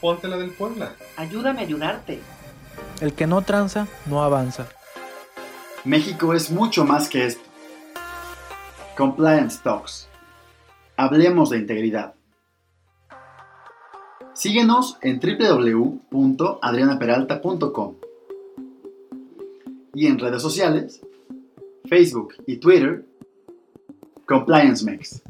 ponte la del Puebla. Ayúdame a ayudarte. El que no tranza, no avanza. México es mucho más que esto. Compliance Talks. Hablemos de integridad. Síguenos en www.adrianaperalta.com y en redes sociales, Facebook y Twitter, Compliance Mix.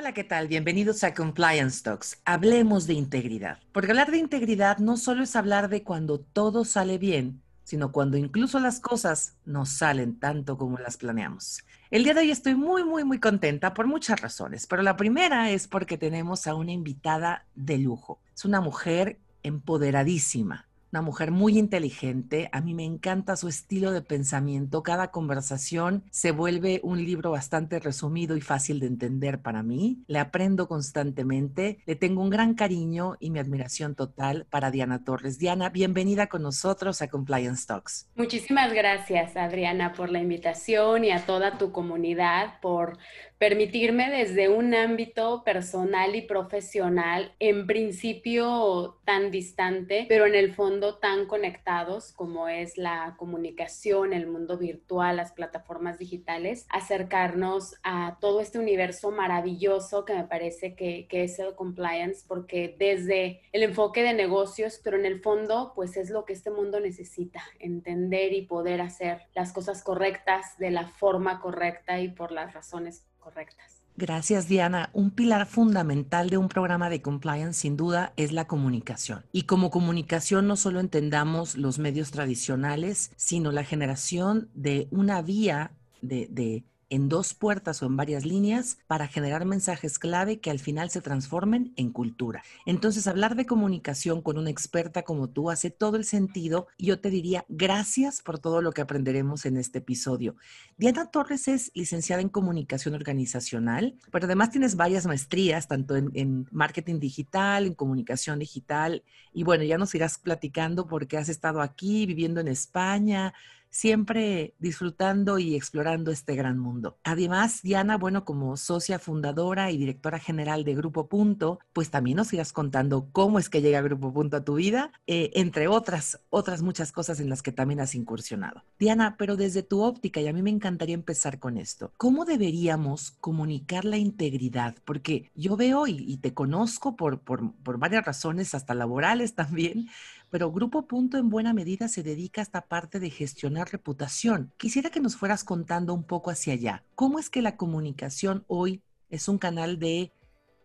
Hola, ¿qué tal? Bienvenidos a Compliance Talks. Hablemos de integridad. Porque hablar de integridad no solo es hablar de cuando todo sale bien, sino cuando incluso las cosas no salen tanto como las planeamos. El día de hoy estoy muy, muy, muy contenta por muchas razones, pero la primera es porque tenemos a una invitada de lujo. Es una mujer empoderadísima, una mujer muy inteligente, a mí me encanta su estilo de pensamiento, cada conversación se vuelve un libro bastante resumido y fácil de entender para mí, le aprendo constantemente, le tengo un gran cariño y mi admiración total para Diana Torres. Diana, bienvenida con nosotros a Compliance Talks. Muchísimas gracias, Adriana, por la invitación y a toda tu comunidad por permitirme desde un ámbito personal y profesional, en principio tan distante, pero en el fondo tan conectados como es la comunicación, el mundo virtual, las plataformas digitales, acercarnos a todo este universo maravilloso que me parece que, que es el compliance, porque desde el enfoque de negocios, pero en el fondo, pues es lo que este mundo necesita, entender y poder hacer las cosas correctas de la forma correcta y por las razones correctas. Gracias, Diana. Un pilar fundamental de un programa de compliance, sin duda, es la comunicación. Y como comunicación no solo entendamos los medios tradicionales, sino la generación de una vía de, de en dos puertas o en varias líneas para generar mensajes clave que al final se transformen en cultura. Entonces, hablar de comunicación con una experta como tú hace todo el sentido yo te diría gracias por todo lo que aprenderemos en este episodio. Diana Torres es licenciada en comunicación organizacional, pero además tienes varias maestrías, tanto en, en marketing digital, en comunicación digital, y bueno, ya nos irás platicando porque has estado aquí viviendo en España, siempre disfrutando y explorando este gran mundo. Además, Diana, bueno, como socia fundadora y directora general de Grupo Punto, pues también nos irás contando cómo es que llega Grupo Punto a tu vida, eh, entre otras, otras muchas cosas en las que también has incursionado. Diana, pero desde tu óptica, y a mí me encantaría empezar con esto, ¿cómo deberíamos comunicar la integridad? Porque yo veo y, te conozco por, por varias razones, hasta laborales también, pero Grupo Punto en buena medida se dedica a esta parte de gestionar reputación. Quisiera que nos fueras contando un poco hacia allá. ¿Cómo es que la comunicación hoy es un canal de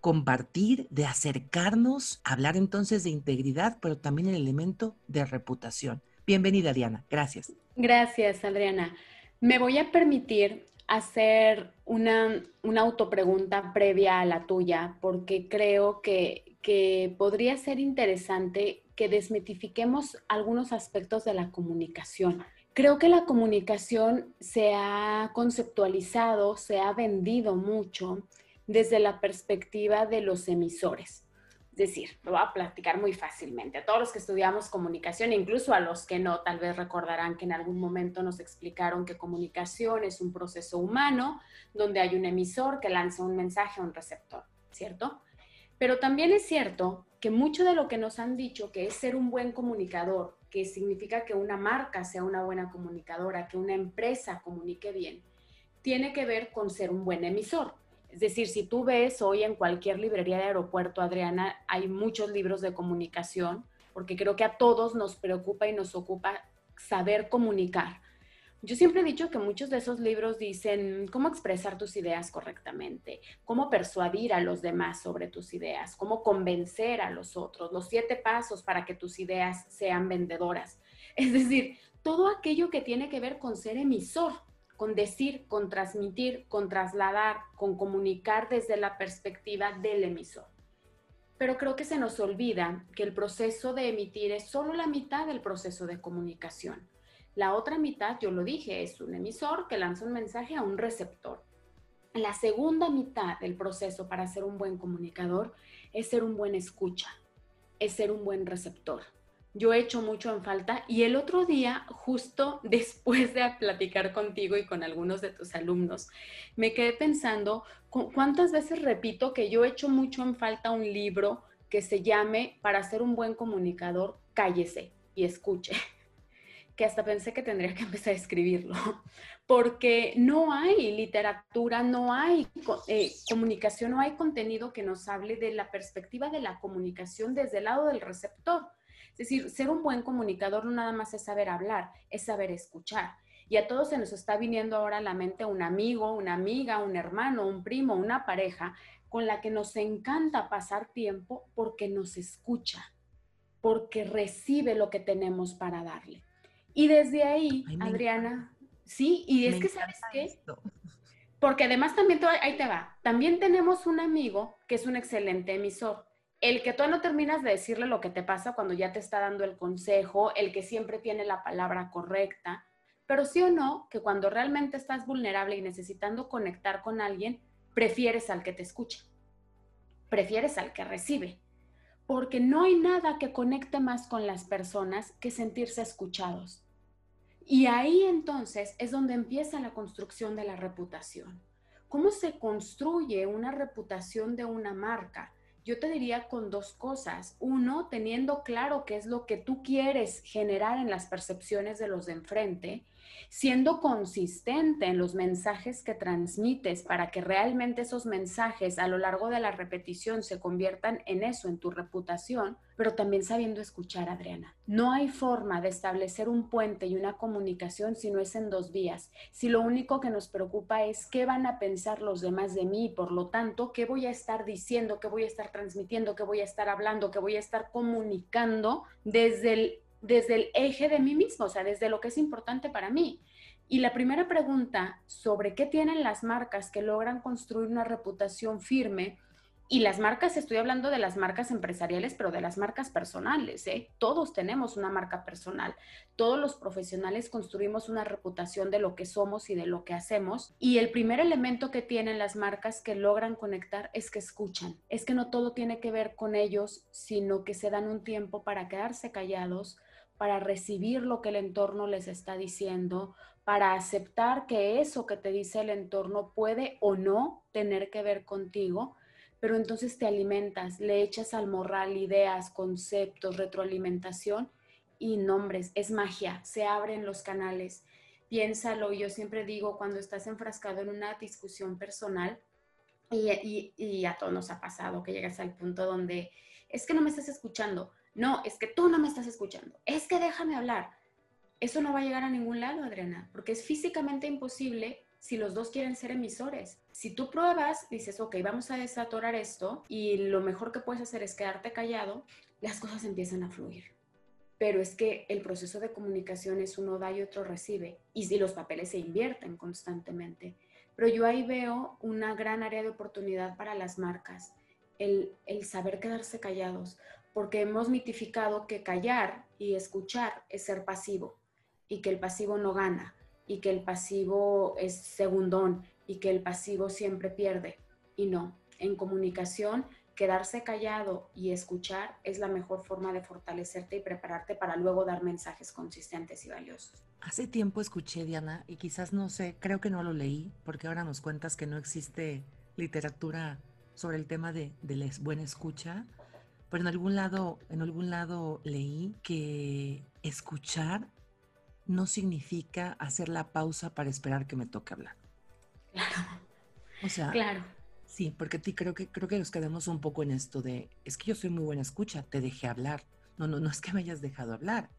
compartir, de acercarnos, hablar entonces de integridad, pero también el elemento de reputación? Bienvenida, Diana. Gracias. Gracias, Adriana. Me voy a permitir hacer una, una autopregunta previa a la tuya, porque creo que, que podría ser interesante que desmitifiquemos algunos aspectos de la comunicación. Creo que la comunicación se ha conceptualizado, se ha vendido mucho desde la perspectiva de los emisores. Es decir, lo voy a platicar muy fácilmente. A todos los que estudiamos comunicación, incluso a los que no, tal vez recordarán que en algún momento nos explicaron que comunicación es un proceso humano donde hay un emisor que lanza un mensaje a un receptor, ¿cierto? Pero también es cierto que mucho de lo que nos han dicho que es ser un buen comunicador, que significa que una marca sea una buena comunicadora, que una empresa comunique bien, tiene que ver con ser un buen emisor. Es decir, si tú ves hoy en cualquier librería de aeropuerto, Adriana, hay muchos libros de comunicación, porque creo que a todos nos preocupa y nos ocupa saber comunicar. Yo siempre he dicho que muchos de esos libros dicen cómo expresar tus ideas correctamente, cómo persuadir a los demás sobre tus ideas, cómo convencer a los otros, los siete pasos para que tus ideas sean vendedoras. Es decir, todo aquello que tiene que ver con ser emisor, con decir, con transmitir, con trasladar, con comunicar desde la perspectiva del emisor. Pero creo que se nos olvida que el proceso de emitir es solo la mitad del proceso de comunicación. La otra mitad, yo lo dije, es un emisor que lanza un mensaje a un receptor. La segunda mitad del proceso para ser un buen comunicador es ser un buen escucha, es ser un buen receptor. Yo he hecho mucho en falta y el otro día, justo después de platicar contigo y con algunos de tus alumnos, me quedé pensando cuántas veces repito que yo he hecho mucho en falta un libro que se llame, para ser un buen comunicador, cállese y escuche que hasta pensé que tendría que empezar a escribirlo, porque no hay literatura, no hay eh, comunicación, no hay contenido que nos hable de la perspectiva de la comunicación desde el lado del receptor. Es decir, ser un buen comunicador no nada más es saber hablar, es saber escuchar. Y a todos se nos está viniendo ahora a la mente un amigo, una amiga, un hermano, un primo, una pareja con la que nos encanta pasar tiempo porque nos escucha, porque recibe lo que tenemos para darle. Y desde ahí, Adriana, sí, y es que sabes qué, porque además también, ahí te va, también tenemos un amigo que es un excelente emisor. El que tú no terminas de decirle lo que te pasa cuando ya te está dando el consejo, el que siempre tiene la palabra correcta, pero sí o no, que cuando realmente estás vulnerable y necesitando conectar con alguien, prefieres al que te escucha, prefieres al que recibe, porque no hay nada que conecte más con las personas que sentirse escuchados. Y ahí entonces es donde empieza la construcción de la reputación. ¿Cómo se construye una reputación de una marca? Yo te diría con dos cosas. Uno, teniendo claro qué es lo que tú quieres generar en las percepciones de los de enfrente siendo consistente en los mensajes que transmites para que realmente esos mensajes a lo largo de la repetición se conviertan en eso, en tu reputación, pero también sabiendo escuchar, Adriana. No hay forma de establecer un puente y una comunicación si no es en dos vías, si lo único que nos preocupa es qué van a pensar los demás de mí, por lo tanto, qué voy a estar diciendo, qué voy a estar transmitiendo, qué voy a estar hablando, qué voy a estar comunicando desde el desde el eje de mí mismo, o sea, desde lo que es importante para mí. Y la primera pregunta sobre qué tienen las marcas que logran construir una reputación firme y las marcas, estoy hablando de las marcas empresariales, pero de las marcas personales. ¿eh? Todos tenemos una marca personal. Todos los profesionales construimos una reputación de lo que somos y de lo que hacemos. Y el primer elemento que tienen las marcas que logran conectar es que escuchan. Es que no todo tiene que ver con ellos, sino que se dan un tiempo para quedarse callados, para recibir lo que el entorno les está diciendo, para aceptar que eso que te dice el entorno puede o no tener que ver contigo pero entonces te alimentas, le echas al morral ideas, conceptos, retroalimentación y nombres. Es magia, se abren los canales. Piénsalo, yo siempre digo, cuando estás enfrascado en una discusión personal, y, y, a todos nos ha pasado que llegas al punto donde es que no me estás escuchando, no, es que tú no me estás escuchando, es que déjame hablar. Eso no va a llegar a ningún lado, Adriana, porque es físicamente imposible si los dos quieren ser emisores. Si tú pruebas, dices, ok, vamos a desatorar esto y lo mejor que puedes hacer es quedarte callado, las cosas empiezan a fluir. Pero es que el proceso de comunicación es uno da y otro recibe y si los papeles se invierten constantemente. Pero yo ahí veo una gran área de oportunidad para las marcas, el, el saber quedarse callados, porque hemos mitificado que callar y escuchar es ser pasivo y que el pasivo no gana y que el pasivo es segundón y que el pasivo siempre pierde. Y no, en comunicación, quedarse callado y escuchar es la mejor forma de fortalecerte y prepararte para luego dar mensajes consistentes y valiosos. Hace tiempo escuché, Diana, y quizás no sé, creo que no lo leí, porque ahora nos cuentas que no existe literatura sobre el tema de, de la buena escucha, pero en algún lado, en algún lado leí que escuchar no significa hacer la pausa para esperar que me toque hablar. Claro. O sea, claro. Sí, porque ti creo que creo que nos quedamos un poco en esto de es que yo soy muy buena escucha, te dejé hablar. No, no, no es que me hayas dejado hablar.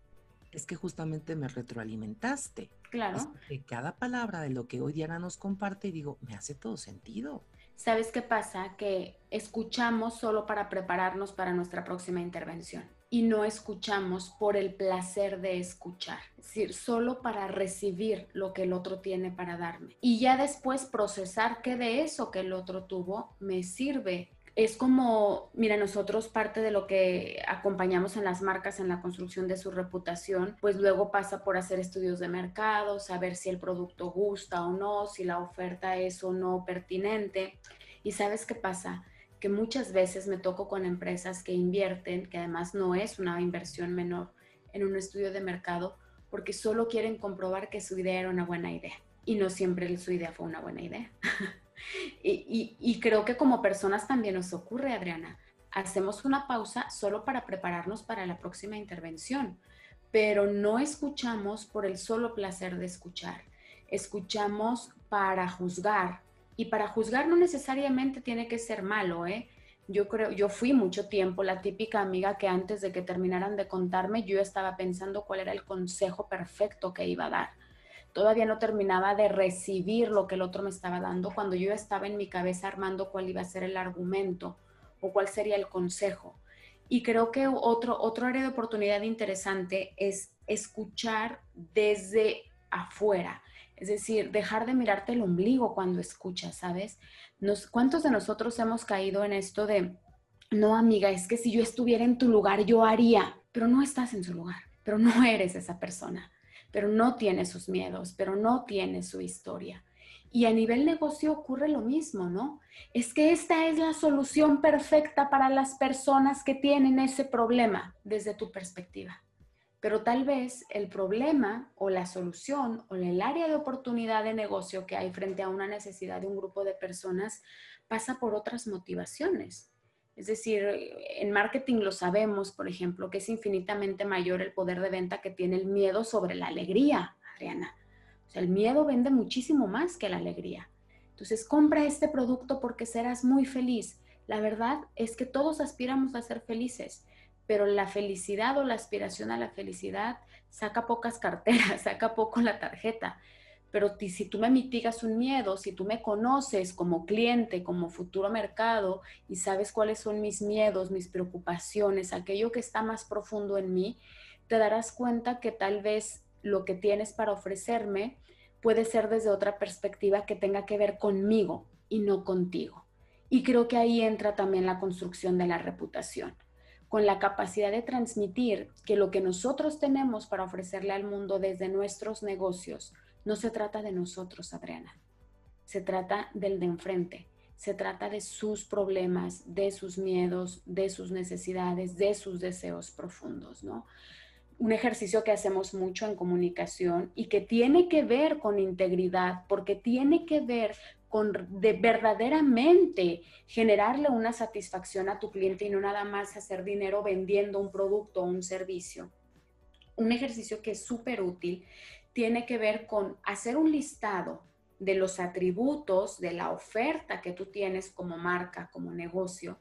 Es que justamente me retroalimentaste. Claro. que cada palabra de lo que hoy Diana nos comparte, digo, me hace todo sentido. ¿Sabes qué pasa? Que escuchamos solo para prepararnos para nuestra próxima intervención y no escuchamos por el placer de escuchar, es decir, solo para recibir lo que el otro tiene para darme y ya después procesar qué de eso que el otro tuvo me sirve. Es como, mira, nosotros parte de lo que acompañamos en las marcas en la construcción de su reputación, pues luego pasa por hacer estudios de mercado, saber si el producto gusta o no, si la oferta es o no pertinente. ¿Y sabes qué pasa? que muchas veces me toco con empresas que invierten, que además no es una inversión menor, en un estudio de mercado, porque solo quieren comprobar que su idea era una buena idea. Y no siempre su idea fue una buena idea. y, creo que como personas también nos ocurre, Adriana. hacemos una pausa solo para prepararnos para la próxima intervención, pero no escuchamos por el solo placer de escuchar. Escuchamos para juzgar y para juzgar no necesariamente tiene que ser malo, ¿eh? Yo creo, yo fui mucho tiempo la típica amiga que antes de que terminaran de contarme, yo estaba pensando cuál era el consejo perfecto que iba a dar. Todavía no terminaba de recibir lo que el otro me estaba dando cuando yo estaba en mi cabeza armando cuál iba a ser el argumento o cuál sería el consejo. Y creo que otro, otro área de oportunidad interesante es escuchar desde afuera. Es decir, dejar de mirarte el ombligo cuando escuchas, ¿sabes? ¿Cuántos de nosotros hemos caído en esto de, no amiga, es que si yo estuviera en tu lugar, yo haría, pero no estás en su lugar, pero no eres esa persona, pero no tienes sus miedos, pero no tienes su historia. Y a nivel negocio ocurre lo mismo, ¿no? Es que esta es la solución perfecta para las personas que tienen ese problema desde tu perspectiva. Pero tal vez el problema o la solución o el área de oportunidad de negocio que hay frente a una necesidad de un grupo de personas pasa por otras motivaciones. Es decir, en marketing lo sabemos, por ejemplo, que es infinitamente mayor el poder de venta que tiene el miedo sobre la alegría, Adriana. O sea, el miedo vende muchísimo más que la alegría. Entonces, compra este producto porque serás muy feliz. La verdad es que todos aspiramos a ser felices pero la felicidad o la aspiración a la felicidad saca pocas carteras, saca poco la tarjeta. Pero si tú me mitigas un miedo, si tú me conoces como cliente, como futuro mercado y sabes cuáles son mis miedos, mis preocupaciones, aquello que está más profundo en mí, te darás cuenta que tal vez lo que tienes para ofrecerme puede ser desde otra perspectiva que tenga que ver conmigo y no contigo. Y creo que ahí entra también la construcción de la reputación con la capacidad de transmitir que lo que nosotros tenemos para ofrecerle al mundo desde nuestros negocios no se trata de nosotros, Adriana. Se trata del de enfrente. Se trata de sus problemas, de sus miedos, de sus necesidades, de sus deseos profundos, ¿no? Un ejercicio que hacemos mucho en comunicación y que tiene que ver con integridad, porque tiene que ver de verdaderamente generarle una satisfacción a tu cliente y no nada más hacer dinero vendiendo un producto o un servicio. Un ejercicio que es súper útil tiene que ver con hacer un listado de los atributos de la oferta que tú tienes como marca, como negocio.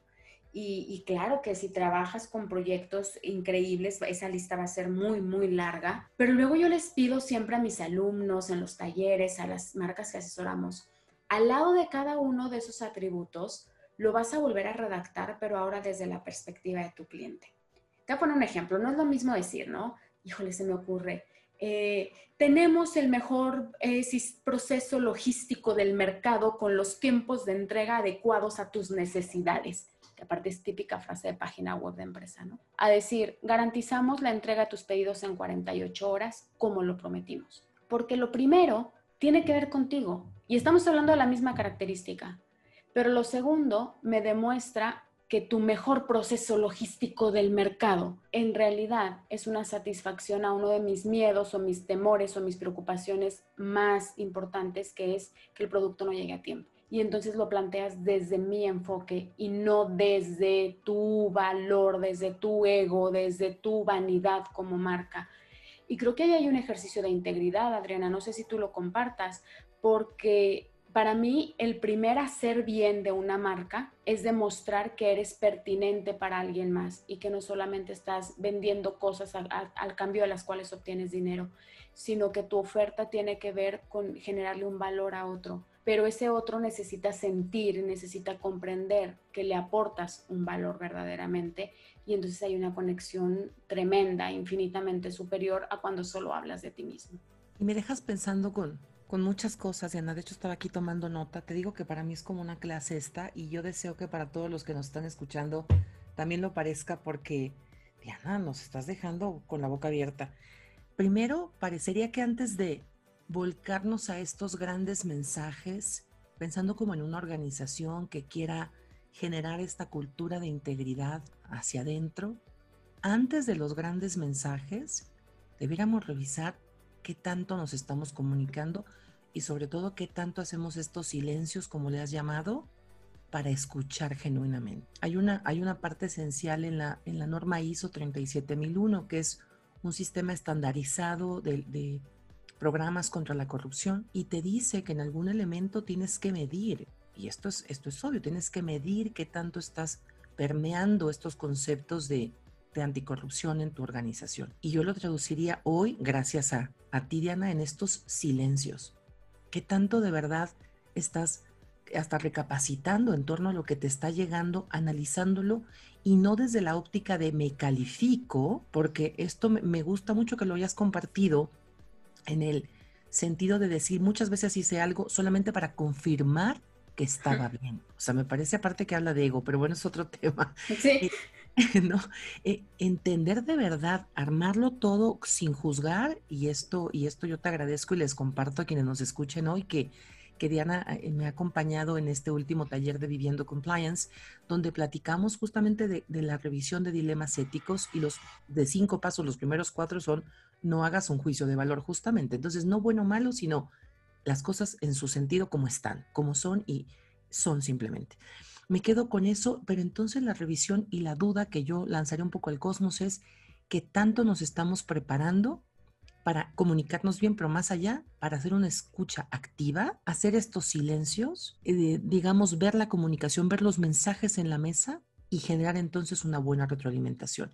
Y, claro que si trabajas con proyectos increíbles, esa lista va a ser muy, muy larga. Pero luego yo les pido siempre a mis alumnos en los talleres, a las marcas que asesoramos, al lado de cada uno de esos atributos, lo vas a volver a redactar, pero ahora desde la perspectiva de tu cliente. Te voy a poner un ejemplo. No es lo mismo decir, ¿no? Híjole, se me ocurre. Eh, tenemos el mejor eh, proceso logístico del mercado con los tiempos de entrega adecuados a tus necesidades. Que aparte es típica frase de página web de empresa, ¿no? A decir, garantizamos la entrega de tus pedidos en 48 horas como lo prometimos. Porque lo primero tiene que ver contigo. Y estamos hablando de la misma característica. Pero lo segundo me demuestra que tu mejor proceso logístico del mercado en realidad es una satisfacción a uno de mis miedos o mis temores o mis preocupaciones más importantes, que es que el producto no llegue a tiempo. Y entonces lo planteas desde mi enfoque y no desde tu valor, desde tu ego, desde tu vanidad como marca. Y creo que ahí hay un ejercicio de integridad, Adriana, no sé si tú lo compartas, porque para mí el primer hacer bien de una marca es demostrar que eres pertinente para alguien más y que no solamente estás vendiendo cosas al cambio de las cuales obtienes dinero, sino que tu oferta tiene que ver con generarle un valor a otro. Pero ese otro necesita sentir, necesita comprender que le aportas un valor verdaderamente y entonces hay una conexión tremenda, infinitamente superior a cuando solo hablas de ti mismo. Y me dejas pensando con, con muchas cosas, Diana. De hecho, estaba aquí tomando nota. Te digo que para mí es como una clase esta y yo deseo que para todos los que nos están escuchando también lo parezca porque, Diana, nos estás dejando con la boca abierta. Primero, parecería que antes de volcarnos a estos grandes mensajes, pensando como en una organización que quiera generar esta cultura de integridad hacia adentro, antes de los grandes mensajes, debiéramos revisar qué tanto nos estamos comunicando y sobre todo qué tanto hacemos estos silencios, como le has llamado, para escuchar genuinamente. Hay una, hay una parte esencial en la, en la norma ISO 37001, que es un sistema estandarizado de, programas contra la corrupción y te dice que en algún elemento tienes que medir, y esto es, esto es obvio, tienes que medir qué tanto estás permeando estos conceptos de, de anticorrupción en tu organización. Y yo lo traduciría hoy, gracias a, a ti, Diana, en estos silencios. ¿Qué tanto de verdad estás hasta recapacitando en torno a lo que te está llegando, analizándolo y no desde la óptica de me califico, porque esto me gusta mucho que lo hayas compartido en el sentido de decir muchas veces hice algo solamente para confirmar que estaba bien. O sea, me parece aparte que habla de ego, pero bueno, es otro tema. Sí. ¿no? Eh, entender de verdad, armarlo todo sin juzgar, y esto, y esto yo te agradezco y les comparto a quienes nos escuchen hoy que que Diana eh, me ha acompañado en este último taller de Viviendo Compliance, donde platicamos justamente de, la revisión de dilemas éticos y los de cinco pasos, los primeros cuatro son no hagas un juicio de valor justamente. Entonces, no bueno o malo, sino las cosas en su sentido como están, como son y son simplemente. Me quedo con eso, pero entonces la revisión y la duda que yo lanzaré un poco al cosmos es que tanto nos estamos preparando para comunicarnos bien, pero más allá, para hacer una escucha activa, hacer estos silencios, eh, digamos, ver la comunicación, ver los mensajes en la mesa y generar entonces una buena retroalimentación.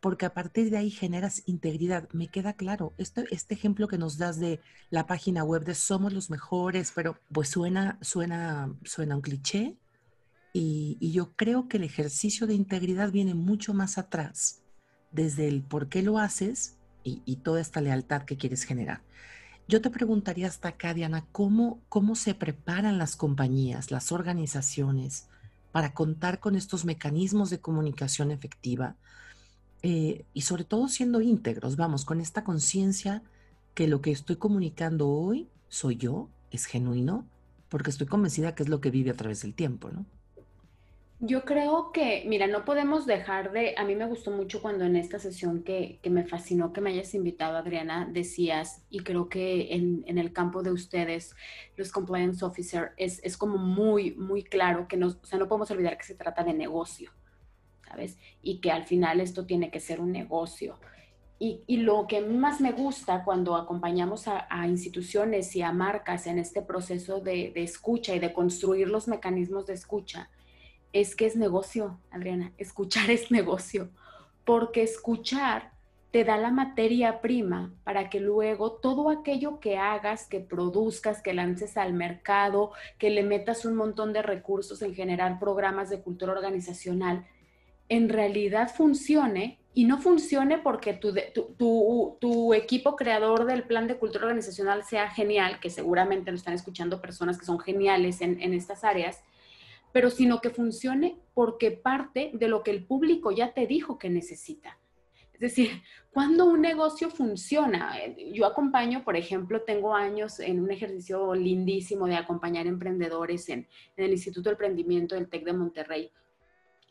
Porque a partir de ahí generas integridad. Me queda claro, este, este ejemplo que nos das de la página web de somos los mejores, pero pues suena, suena, suena un cliché. Y, yo creo que el ejercicio de integridad viene mucho más atrás, desde el por qué lo haces y, toda esta lealtad que quieres generar. Yo te preguntaría hasta acá, Diana, ¿cómo, ¿cómo se preparan las compañías, las organizaciones para contar con estos mecanismos de comunicación efectiva? Eh, y sobre todo siendo íntegros, vamos, con esta conciencia que lo que estoy comunicando hoy soy yo, es genuino, porque estoy convencida que es lo que vive a través del tiempo, ¿no? Yo creo que, mira, no podemos dejar de, a mí me gustó mucho cuando en esta sesión que, me fascinó que me hayas invitado, Adriana, decías, y creo que en, el campo de ustedes, los compliance officer, es, es, como muy, muy claro que no, o sea, no podemos olvidar que se trata de negocio, ¿sabes? Y que al final esto tiene que ser un negocio. Y, y lo que más me gusta cuando acompañamos a, a, instituciones y a marcas en este proceso de, de escucha y de construir los mecanismos de escucha, es que es negocio, Adriana. Escuchar es negocio, porque escuchar te da la materia prima para que luego todo aquello que hagas, que produzcas, que lances al mercado, que le metas un montón de recursos en generar programas de cultura organizacional, en realidad funcione y no funcione porque tu, equipo creador del plan de cultura organizacional sea genial, que seguramente nos están escuchando personas que son geniales en, en estas áreas, pero sino que funcione porque parte de lo que el público ya te dijo que necesita. Es decir, cuando un negocio funciona, eh, yo acompaño, por ejemplo, tengo años en un ejercicio lindísimo de acompañar emprendedores en, el Instituto de Emprendimiento del TEC de Monterrey.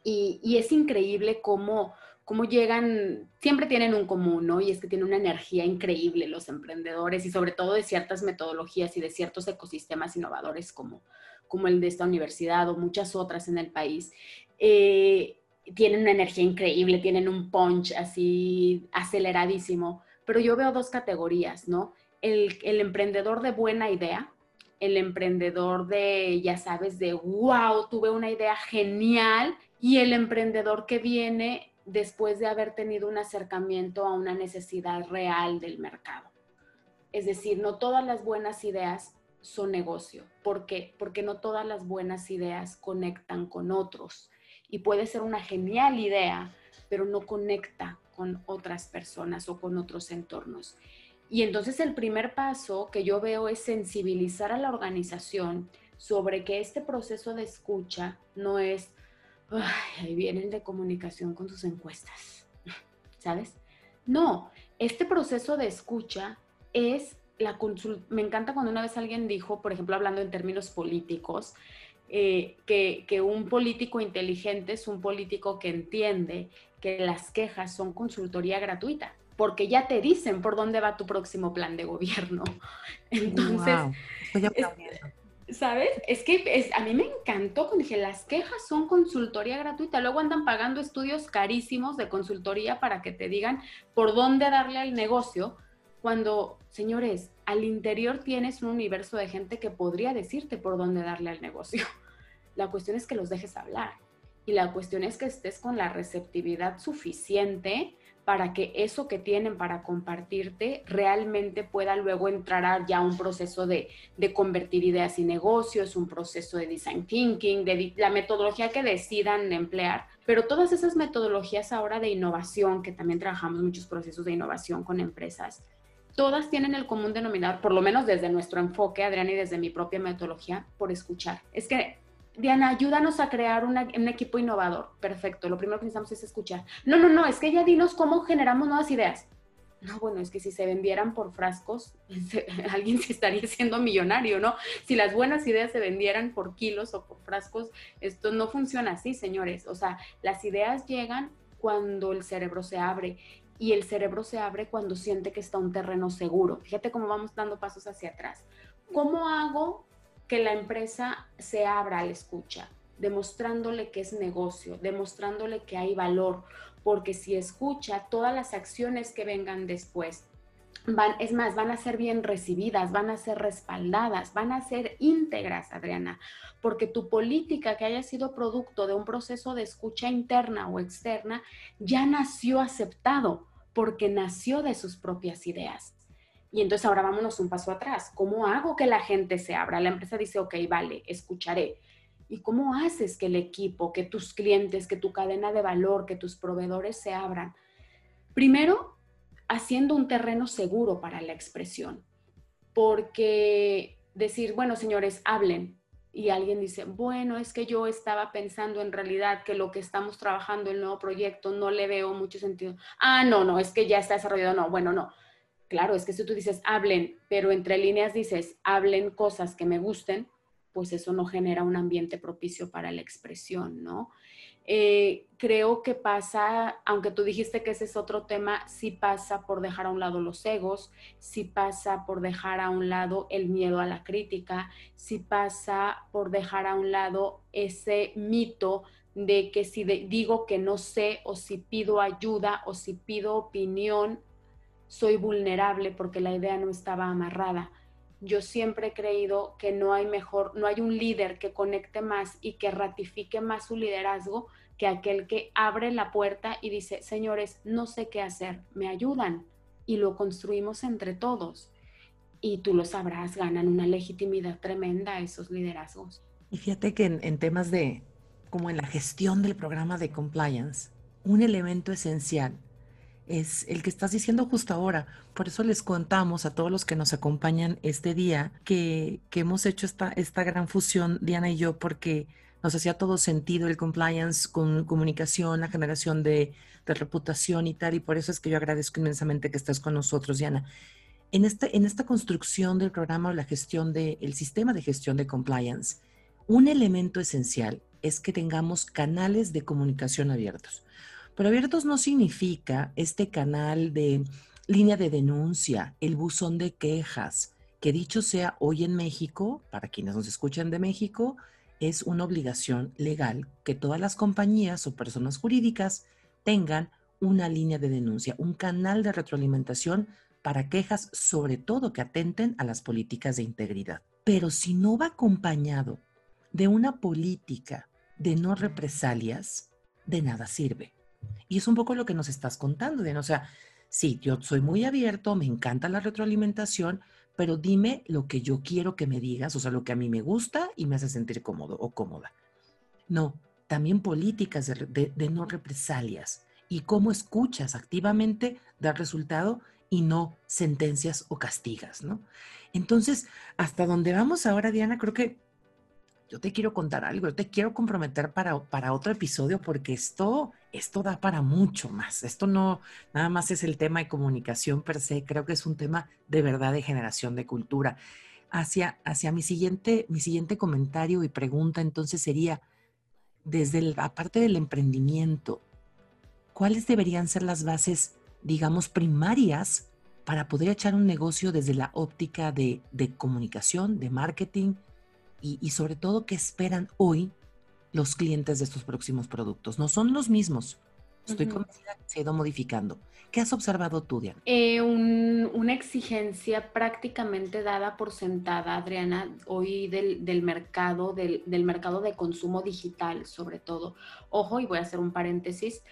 Y, y es increíble cómo, cómo llegan, siempre tienen un común, ¿no? Y es que tienen una energía increíble los emprendedores y sobre todo de ciertas metodologías y de ciertos ecosistemas innovadores como, como el de esta universidad o muchas otras en el país, eh, tienen una energía increíble, tienen un punch así aceleradísimo, pero yo veo dos categorías, ¿no? El, el emprendedor de buena idea, el emprendedor de, ya sabes, de wow, tuve una idea genial, y el emprendedor que viene después de haber tenido un acercamiento a una necesidad real del mercado. Es decir, no todas las buenas ideas son negocio. ¿Por qué? Porque no todas las buenas ideas conectan con otros. Y puede ser una genial idea, pero no conecta con otras personas o con otros entornos. Y entonces el primer paso que yo veo es sensibilizar a la organización sobre que este proceso de escucha no es, ahí vienen de comunicación con sus encuestas, ¿sabes? No, este proceso de escucha es la me encanta cuando una vez alguien dijo, por ejemplo, hablando en términos políticos, eh, que, que, un político inteligente es un político que entiende que las quejas son consultoría gratuita, porque ya te dicen por dónde va tu próximo plan de gobierno. Entonces, ¿Sabes? Es que a mí me encantó cuando dije, las quejas son consultoría gratuita. Luego andan pagando estudios carísimos de consultoría para que te digan por dónde darle al negocio, cuando, señores, al interior tienes un universo de gente que podría decirte por dónde darle al negocio. La cuestión es que los dejes hablar. Y la cuestión es que estés con la receptividad suficiente para que eso que tienen para compartirte realmente pueda luego entrar a ya un proceso de, convertir ideas y negocios, un proceso de design thinking, de la metodología que decidan emplear. Pero todas esas metodologías ahora de innovación, que también trabajamos muchos procesos de innovación con empresas, todas tienen el común denominador, por lo menos desde nuestro enfoque, Adrián, y desde mi propia metodología, por escuchar. Es que Diana, ayúdanos a crear un equipo innovador. Perfecto, lo primero que necesitamos es escuchar. No, no, no, es que ya dinos cómo generamos nuevas ideas. No, bueno, es que si se vendieran por frascos, alguien se estaría siendo millonario, ¿no? Si las buenas ideas se vendieran por kilos o por frascos, esto no funciona así, señores. O sea, las ideas llegan cuando el cerebro se abre y el cerebro se abre cuando siente que está un terreno seguro. Fíjate cómo vamos dando pasos hacia atrás. ¿Cómo hago que la empresa se abra a la escucha, demostrándole que es negocio, demostrándole que hay valor, porque si escucha todas las acciones que vengan después, es más, van a ser bien recibidas, van a ser respaldadas, van a ser íntegras, Adriana, porque tu política que haya sido producto de un proceso de escucha interna o externa ya nació aceptado, porque nació de sus propias ideas. Y entonces ahora vámonos un paso atrás. ¿Cómo hago que la gente se abra? La empresa dice, ok, vale, escucharé. ¿Y cómo haces que el equipo, que tus clientes, que tu cadena de valor, que tus proveedores se abran? Primero, haciendo un terreno seguro para la expresión. Porque decir, bueno, señores, hablen. Y alguien dice, bueno, es que yo estaba pensando en realidad que lo que estamos trabajando, el nuevo proyecto, no le veo mucho sentido. Ah, no, no, es que ya está desarrollado. No, bueno, no claro, es que si tú dices hablen, pero entre líneas dices hablen cosas que me gusten, pues eso no genera un ambiente propicio para la expresión, ¿no? Eh, creo que pasa, aunque tú dijiste que ese es otro tema, sí pasa por dejar a un lado los egos, sí pasa por dejar a un lado el miedo a la crítica, sí pasa por dejar a un lado ese mito de que si digo que no sé o si pido ayuda o si pido opinión, soy vulnerable porque la idea no estaba amarrada. Yo siempre he creído que no hay mejor, no hay un líder que conecte más y que ratifique más su liderazgo que aquel que abre la puerta y dice, señores, no sé qué hacer, me ayudan y lo construimos entre todos. Y tú lo sabrás, ganan una legitimidad tremenda esos liderazgos. Y fíjate que en, en temas de, como en la gestión del programa de compliance, un elemento esencial es el que estás diciendo justo ahora. Por eso les contamos a todos los que nos acompañan este día que, hemos hecho esta, esta gran fusión, Diana y yo, porque nos hacía todo sentido el compliance con comunicación, la generación de, reputación y tal, y por eso es que yo agradezco inmensamente que estés con nosotros, Diana. En, este, en esta construcción del programa o la gestión del sistema de gestión de compliance, un elemento esencial es que tengamos canales de comunicación abiertos. Pero abiertos no significa este canal de línea de denuncia, el buzón de quejas, que dicho sea hoy en México, para quienes nos escuchan de México, es una obligación legal que todas las compañías o personas jurídicas tengan una línea de denuncia, un canal de retroalimentación para quejas, sobre todo que atenten a las políticas de integridad. Pero si no va acompañado de una política de no represalias, de nada sirve. Y es un poco lo que nos estás contando, Diana. O sea, sí, yo soy muy abierto, me encanta la retroalimentación, pero dime lo que yo quiero que me digas, o sea, lo que a mí me gusta y me hace sentir cómodo o cómoda. No, también políticas de, de no represalias y cómo escuchas activamente dar resultado y no sentencias o castigas, ¿no? Entonces, hasta donde vamos ahora, Diana, creo que yo te quiero contar algo, yo te quiero comprometer para, para otro episodio porque esto, esto da para mucho más. Esto no nada más es el tema de comunicación per se, creo que es un tema de verdad de generación de cultura. Hacia, hacia mi, siguiente, mi siguiente comentario y pregunta entonces sería, desde el, aparte del emprendimiento, ¿cuáles deberían ser las bases, digamos, primarias para poder echar un negocio desde la óptica de, de comunicación, de marketing, y, sobre todo qué esperan hoy los clientes de estos próximos productos. No son los mismos. Estoy convencida que se ha ido modificando. ¿Qué has observado tú, Diana? Eh, una exigencia prácticamente dada por sentada, Adriana, hoy del, mercado, del, del, mercado de consumo digital, sobre todo. Ojo, y voy a hacer un paréntesis.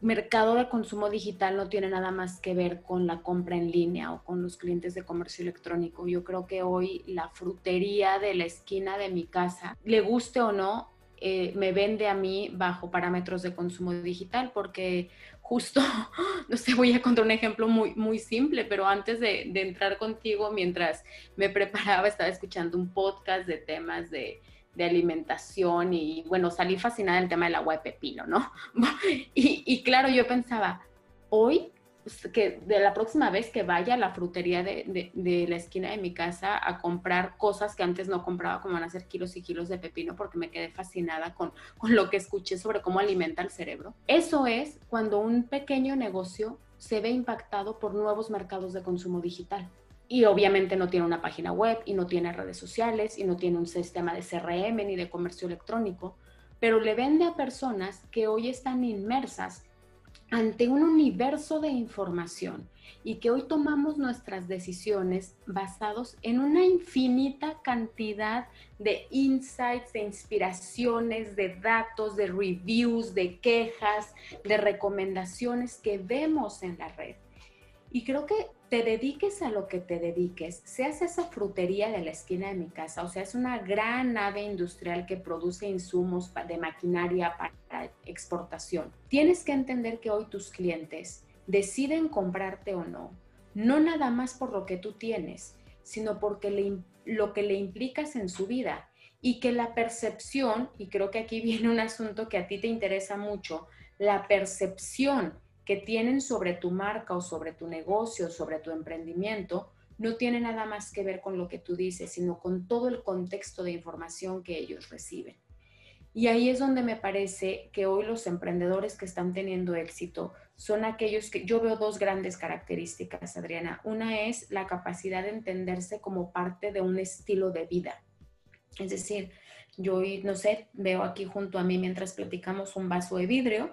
Mercado de consumo digital no tiene nada más que ver con la compra en línea o con los clientes de comercio electrónico. Yo creo que hoy la frutería de la esquina de mi casa, le guste o no, eh, me vende a mí bajo parámetros de consumo digital porque justo, no sé, voy a contar un ejemplo muy, muy simple, pero antes de, de entrar contigo, mientras me preparaba, estaba escuchando un podcast de temas de, de alimentación y bueno, salí fascinada del tema del agua de pepino, ¿no? y, claro, yo pensaba, hoy pues, que de la próxima vez que vaya a la frutería de, de, la esquina de mi casa a comprar cosas que antes no compraba, como van a ser kilos y kilos de pepino, porque me quedé fascinada con, con lo que escuché sobre cómo alimenta el cerebro. Eso es cuando un pequeño negocio se ve impactado por nuevos mercados de consumo digital. Y obviamente no tiene una página web y no tiene redes sociales y no tiene un sistema de CRM ni de comercio electrónico, pero le vende a personas que hoy están inmersas ante un universo de información y que hoy tomamos nuestras decisiones basados en una infinita cantidad de insights, de inspiraciones, de datos, de reviews, de quejas, de recomendaciones que vemos en la red. Y creo que te dediques a lo que te dediques, seas esa frutería de la esquina de mi casa, o sea, es una gran nave industrial que produce insumos de maquinaria para exportación. Tienes que entender que hoy tus clientes deciden comprarte o no, no nada más por lo que tú tienes, sino porque lo que le implicas en su vida y que la percepción, y creo que aquí viene un asunto que a ti te interesa mucho, la percepción que tienen sobre tu marca o sobre tu negocio, sobre tu emprendimiento, no tiene nada más que ver con lo que tú dices, sino con todo el contexto de información que ellos reciben. Y ahí es donde me parece que hoy los emprendedores que están teniendo éxito son aquellos que yo veo dos grandes características, Adriana. Una es la capacidad de entenderse como parte de un estilo de vida. Es decir, yo, no sé, veo aquí junto a mí mientras platicamos un vaso de vidrio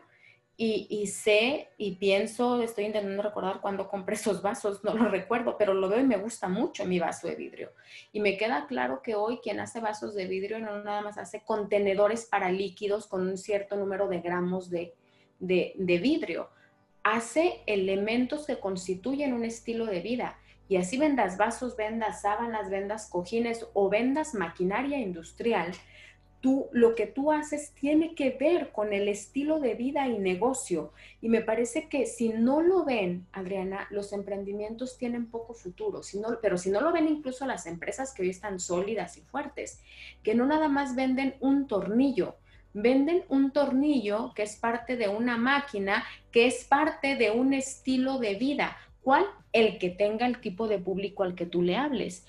y, sé y pienso, estoy intentando recordar cuando compré esos vasos, no lo recuerdo, pero lo veo y me gusta mucho mi vaso de vidrio. Y me queda claro que hoy quien hace vasos de vidrio no nada más hace contenedores para líquidos con un cierto número de gramos de, de, de vidrio, hace elementos que constituyen un estilo de vida. Y así vendas vasos, vendas sábanas, vendas cojines o vendas maquinaria industrial, lo que tú haces tiene que ver con el estilo de vida y negocio. Y me parece que si no lo ven, Adriana, los emprendimientos tienen poco futuro, pero si no lo ven incluso las empresas que hoy están sólidas y fuertes, que no nada más venden un tornillo, venden un tornillo que es parte de una máquina, que es parte de un estilo de vida. ¿Cuál? El que tenga el tipo de público al que tú le hables.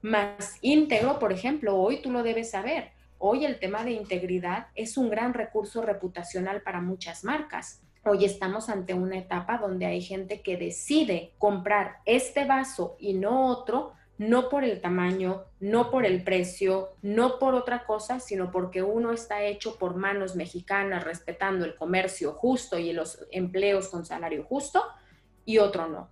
Más íntegro, por ejemplo, hoy tú lo debes saber Hoy el tema de integridad es un gran recurso reputacional para muchas marcas. Hoy estamos ante una etapa donde hay gente que decide comprar este vaso y no otro, no por el tamaño, no por el precio, no por otra cosa, sino porque uno está hecho por manos mexicanas respetando el comercio justo y los empleos con salario justo y otro no.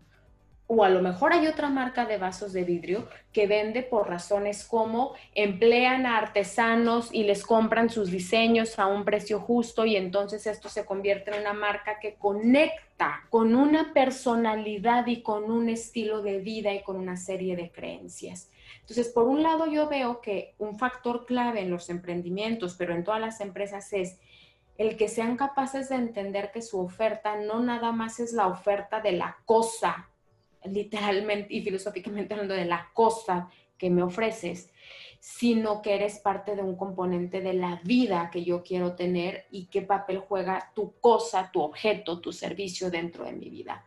O a lo mejor hay otra marca de vasos de vidrio que vende por razones como emplean a artesanos y les compran sus diseños a un precio justo y entonces esto se convierte en una marca que conecta con una personalidad y con un estilo de vida y con una serie de creencias. Entonces, por un lado yo veo que un factor clave en los emprendimientos, pero en todas las empresas es el que sean capaces de entender que su oferta no nada más es la oferta de la cosa literalmente y filosóficamente hablando de la cosa que me ofreces, sino que eres parte de un componente de la vida que yo quiero tener y qué papel juega tu cosa, tu objeto, tu servicio dentro de mi vida.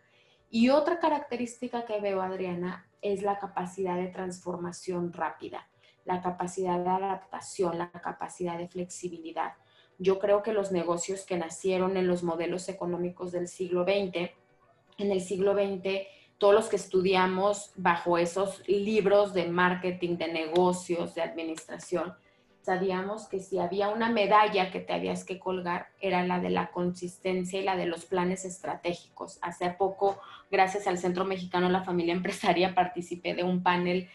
Y otra característica que veo, Adriana, es la capacidad de transformación rápida, la capacidad de adaptación, la capacidad de flexibilidad. Yo creo que los negocios que nacieron en los modelos económicos del siglo XX, en el siglo XX, todos los que estudiamos bajo esos libros de marketing, de negocios, de administración, sabíamos que si había una medalla que te habías que colgar, era la de la consistencia y la de los planes estratégicos. Hace poco, gracias al Centro Mexicano de la Familia Empresaria, participé de un panel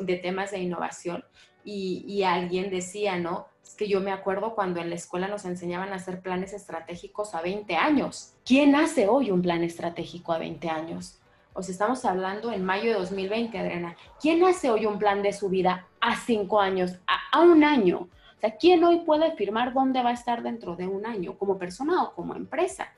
de temas de innovación y, y alguien decía, ¿no? Es que yo me acuerdo cuando en la escuela nos enseñaban a hacer planes estratégicos a 20 años. ¿Quién hace hoy un plan estratégico a 20 años? O sea, estamos hablando en mayo de 2020, Adriana. ¿Quién hace hoy un plan de su vida a cinco años, a, un año? O sea, ¿quién hoy puede afirmar dónde va a estar dentro de un año, como persona o como empresa?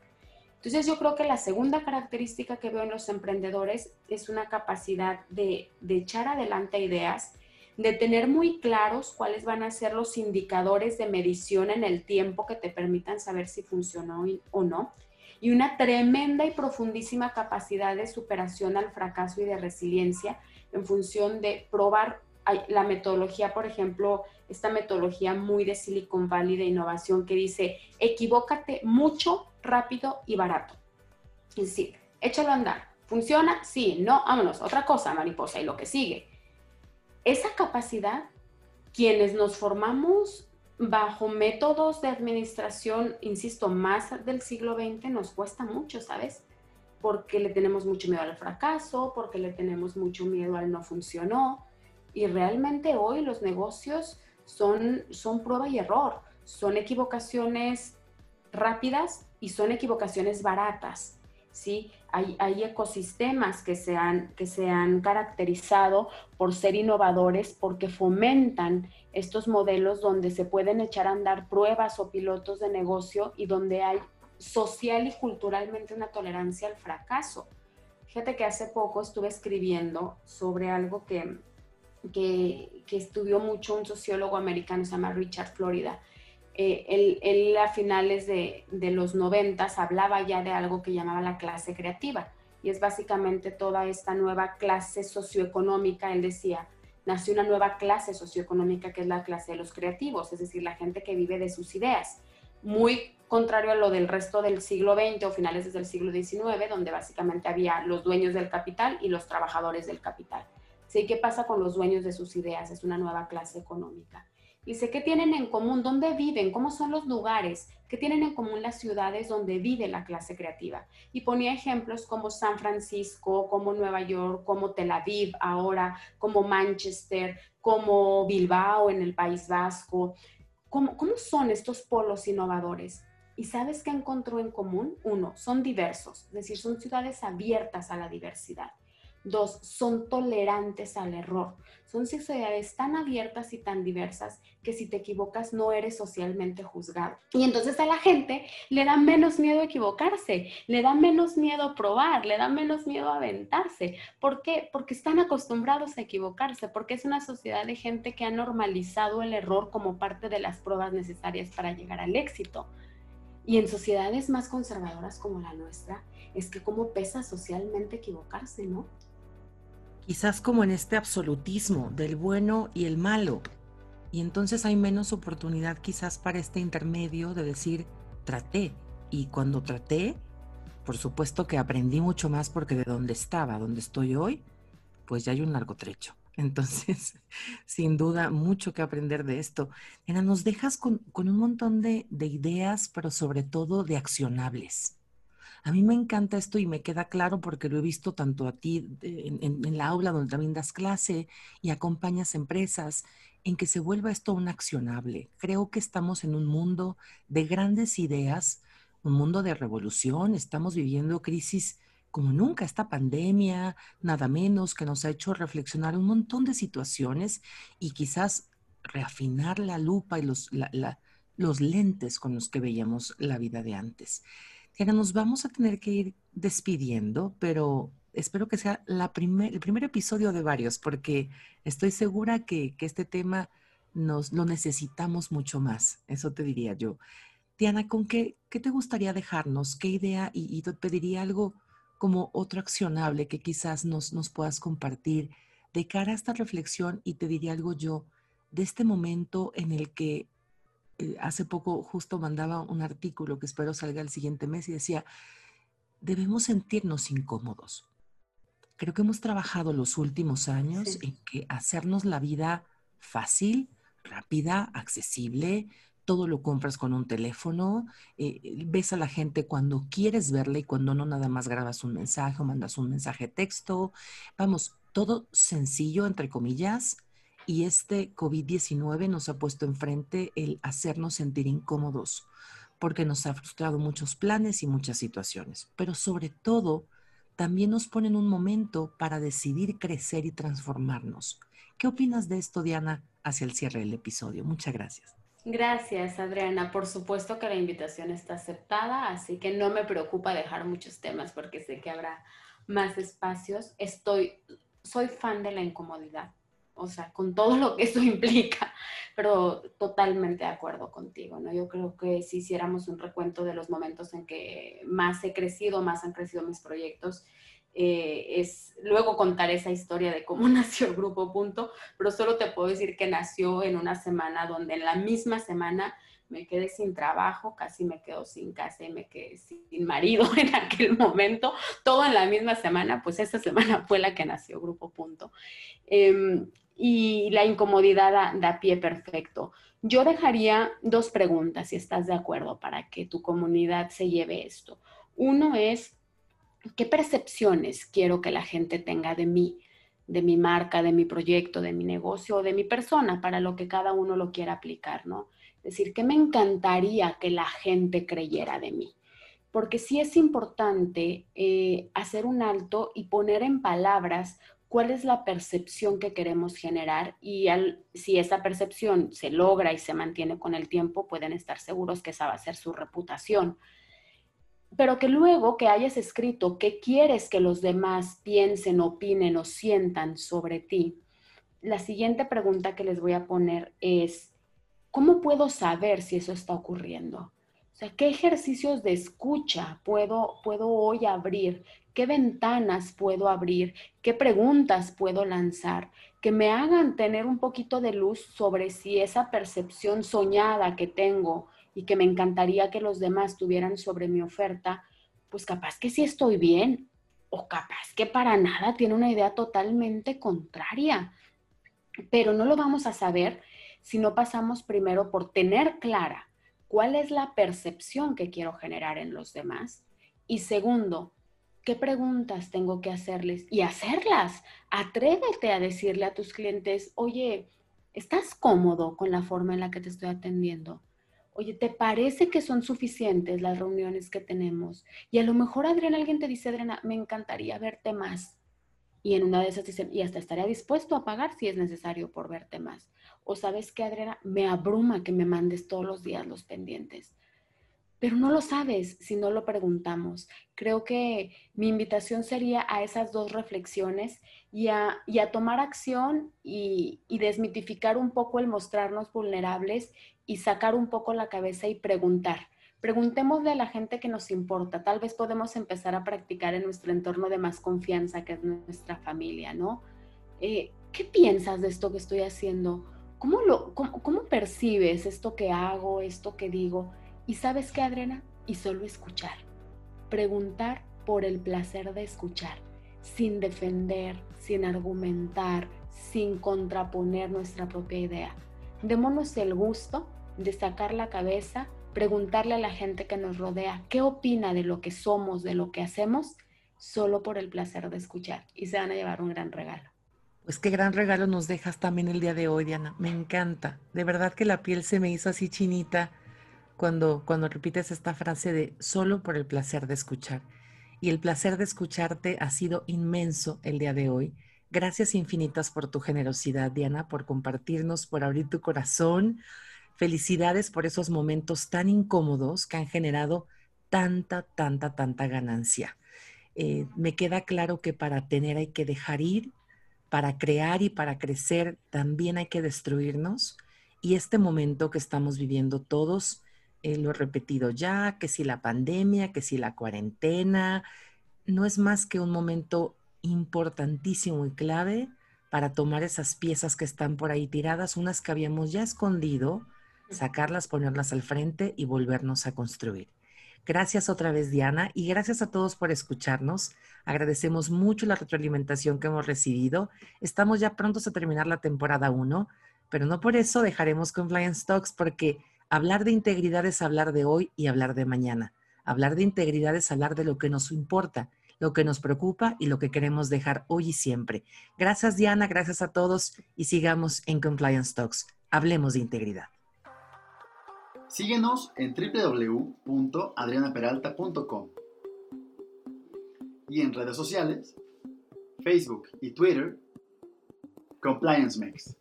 Entonces yo creo que la segunda característica que veo en los emprendedores es una capacidad de, de, echar adelante ideas, de tener muy claros cuáles van a ser los indicadores de medición en el tiempo que te permitan saber si funcionó o no, y una tremenda y profundísima capacidad de superación al fracaso y de resiliencia en función de probar la metodología, por ejemplo, esta metodología muy de Silicon Valley de innovación que dice, equivócate mucho, rápido y barato. Es decir, échalo a andar. ¿Funciona? Sí, no, vámonos. Otra cosa, mariposa, y lo que sigue. Esa capacidad, quienes nos formamos bajo métodos de administración, insisto, más del siglo XX nos cuesta mucho, ¿sabes? Porque le tenemos mucho miedo al fracaso, porque le tenemos mucho miedo al no funcionó. Y realmente hoy los negocios son, son prueba y error, son equivocaciones rápidas y son equivocaciones baratas. ¿sí? Hay, ecosistemas que se, han, que se han caracterizado por ser innovadores porque fomentan estos modelos donde se pueden echar a andar pruebas o pilotos de negocio y donde hay social y culturalmente una tolerancia al fracaso. Fíjate que hace poco estuve escribiendo sobre algo que, que, que estudió mucho un sociólogo americano, se llama Richard Florida. Eh, él, a finales de, de los noventas hablaba ya de algo que llamaba la clase creativa y es básicamente toda esta nueva clase socioeconómica, él decía, nació una nueva clase socioeconómica que es la clase de los creativos, es decir, la gente que vive de sus ideas. Muy contrario a lo del resto del siglo XX o finales del siglo XIX, donde básicamente había los dueños del capital y los trabajadores del capital. Sí, ¿qué pasa con los dueños de sus ideas? Es una nueva clase económica. Dice, ¿qué tienen en común? ¿Dónde viven? ¿Cómo son los lugares? ¿Qué tienen en común las ciudades donde vive la clase creativa? Y ponía ejemplos como San Francisco, como Nueva York, como Tel Aviv ahora, como Manchester, como Bilbao en el País Vasco. ¿Cómo, cómo son estos polos innovadores? ¿Y sabes qué encontró en común? Uno, son diversos, es decir, son ciudades abiertas a la diversidad. Dos, son tolerantes al error. Son sociedades tan abiertas y tan diversas que si te equivocas no eres socialmente juzgado. Y entonces a la gente le da menos miedo equivocarse, le da menos miedo probar, le da menos miedo aventarse. ¿Por qué? Porque están acostumbrados a equivocarse, porque es una sociedad de gente que ha normalizado el error como parte de las pruebas necesarias para llegar al éxito. Y en sociedades más conservadoras como la nuestra, es que como pesa socialmente equivocarse, ¿no? Quizás como en este absolutismo del bueno y el malo. Y entonces hay menos oportunidad quizás para este intermedio de decir, traté. Y cuando traté, por supuesto que aprendí mucho más porque de donde estaba, donde estoy hoy, pues ya hay un largo trecho. Entonces, sin duda, mucho que aprender de esto. Ana, nos dejas con, un montón de ideas, pero sobre todo de accionables. A mí me encanta esto y me queda claro porque lo he visto tanto a ti en, la aula donde también das clase y acompañas empresas en que se vuelva esto un accionable. Creo que estamos en un mundo de grandes ideas, un mundo de revolución, estamos viviendo crisis como nunca, esta pandemia, nada menos que nos ha hecho reflexionar un montón de situaciones y quizás reafinar la lupa y los, los lentes con los que veíamos la vida de antes. Diana, nos vamos a tener que ir despidiendo, pero espero que sea el primer episodio de varios, porque estoy segura que, este tema nos lo necesitamos mucho más. Eso te diría yo. Diana, ¿con qué, te gustaría dejarnos? ¿Qué idea? Y, te pediría algo como otro accionable que quizás nos puedas compartir de cara a esta reflexión y te diría algo yo de este momento en el que eh, hace poco justo mandaba un artículo que espero salga el siguiente mes y decía, debemos sentirnos incómodos. creo que hemos trabajado los últimos años en que hacernos la vida fácil, rápida, accesible, todo lo compras con un teléfono, eh, ves a la gente cuando quieres verla y cuando no nada más grabas un mensaje o mandas un mensaje texto. Vamos, todo sencillo, entre comillas, y este COVID-19 nos ha puesto enfrente el hacernos sentir incómodos, porque nos ha frustrado muchos planes y muchas situaciones, pero sobre todo también nos pone en un momento para decidir crecer y transformarnos. ¿Qué opinas de esto, Diana, hacia el cierre del episodio? Muchas gracias. Gracias, Adriana. Por supuesto que la invitación está aceptada, así que no me preocupa dejar muchos temas porque sé que habrá más espacios. Estoy, soy fan de la incomodidad, o sea, con todo lo que eso implica, pero totalmente de acuerdo contigo, ¿no? Yo creo que si hiciéramos un recuento de los momentos en que más he crecido, más han crecido mis proyectos, eh, es luego contar esa historia de cómo nació el grupo Punto, pero solo te puedo decir que nació en una semana donde en la misma semana me quedé sin trabajo, casi me quedo sin casa y me quedé sin marido en aquel momento, todo en la misma semana, pues esa semana fue la que nació Grupo Punto. Em, y la incomodidad da, pie perfecto. Yo dejaría dos preguntas, si estás de acuerdo, para que tu comunidad se lleve esto. Uno es, ¿qué percepciones quiero que la gente tenga de mí, de mi marca, de mi proyecto, de mi negocio o de mi persona, para lo que cada uno lo quiera aplicar, ¿no? Es decir, ¿qué me encantaría que la gente creyera de mí? Porque sí es importante eh, hacer un alto y poner en palabras cuál es la percepción que queremos generar y si esa percepción se logra y se mantiene con el tiempo, pueden estar seguros que esa va a ser su reputación pero que luego que hayas escrito qué quieres que los demás piensen, opinen o sientan sobre ti, la siguiente pregunta que les voy a poner es, ¿cómo puedo saber si eso está ocurriendo? O sea, ¿qué ejercicios de escucha puedo, puedo hoy abrir? ¿Qué ventanas puedo abrir? ¿Qué preguntas puedo lanzar? Que me hagan tener un poquito de luz sobre si esa percepción soñada que tengo y que me encantaría que los demás tuvieran sobre mi oferta, pues capaz que sí estoy bien o capaz que para nada tiene una idea totalmente contraria. Pero no lo vamos a saber si no pasamos primero por tener clara cuál es la percepción que quiero generar en los demás y segundo, qué preguntas tengo que hacerles y hacerlas. Atrévete a decirle a tus clientes, oye, ¿estás cómodo con la forma en la que te estoy atendiendo? oye, ¿te parece que son suficientes las reuniones que tenemos? Y a lo mejor, Adriana, alguien te dice, Adriana, me encantaría verte más. Y en una de esas dicen, y hasta estaría dispuesto a pagar si es necesario por verte más. O sabes que, Adriana, me abruma que me mandes todos los días los pendientes. Pero no lo sabes si no lo preguntamos. Creo que mi invitación sería a esas dos reflexiones y a, tomar acción y, y desmitificar un poco el mostrarnos vulnerables y sacar un poco la cabeza y preguntar. Preguntémosle a la gente que nos importa. Tal vez podemos empezar a practicar en nuestro entorno de más confianza, que es nuestra familia, ¿no? Eh, ¿Qué piensas de esto que estoy haciendo? ¿Cómo, lo, cómo, percibes esto que hago, esto que digo? Y sabes qué, Adriana? Y solo escuchar. Preguntar por el placer de escuchar, sin defender, sin argumentar, sin contraponer nuestra propia idea. Démonos el gusto de sacar la cabeza, preguntarle a la gente que nos rodea qué opina de lo que somos, de lo que hacemos, solo por el placer de escuchar y se van a llevar un gran regalo. Pues qué gran regalo nos dejas también el día de hoy, Diana. Me encanta. De verdad que la piel se me hizo así chinita cuando, cuando repites esta frase de solo por el placer de escuchar. Y el placer de escucharte ha sido inmenso el día de hoy. Gracias infinitas por tu generosidad, Diana, por compartirnos, por abrir tu corazón, Felicidades por esos momentos tan incómodos que han generado tanta, tanta, tanta ganancia. Eh, me queda claro que para tener hay que dejar ir, para crear y para crecer también hay que destruirnos. Y este momento que estamos viviendo todos, eh, lo he repetido ya, que si la pandemia, que si la cuarentena, no es más que un momento importantísimo y clave para tomar esas piezas que están por ahí tiradas, unas que habíamos ya escondido, sacarlas, ponerlas al frente y volvernos a construir. Gracias otra vez, Diana, y gracias a todos por escucharnos. Agradecemos mucho la retroalimentación que hemos recibido. Estamos ya prontos a terminar la temporada 1, pero no por eso dejaremos Compliance Talks, porque hablar de integridad es hablar de hoy y hablar de mañana. Hablar de integridad es hablar de lo que nos importa, lo que nos preocupa y lo que queremos dejar hoy y siempre. Gracias, Diana, gracias a todos y sigamos en Compliance Talks. Hablemos de integridad. Síguenos en www.adrianaperalta.com y en redes sociales, Facebook y Twitter, Compliance Mix.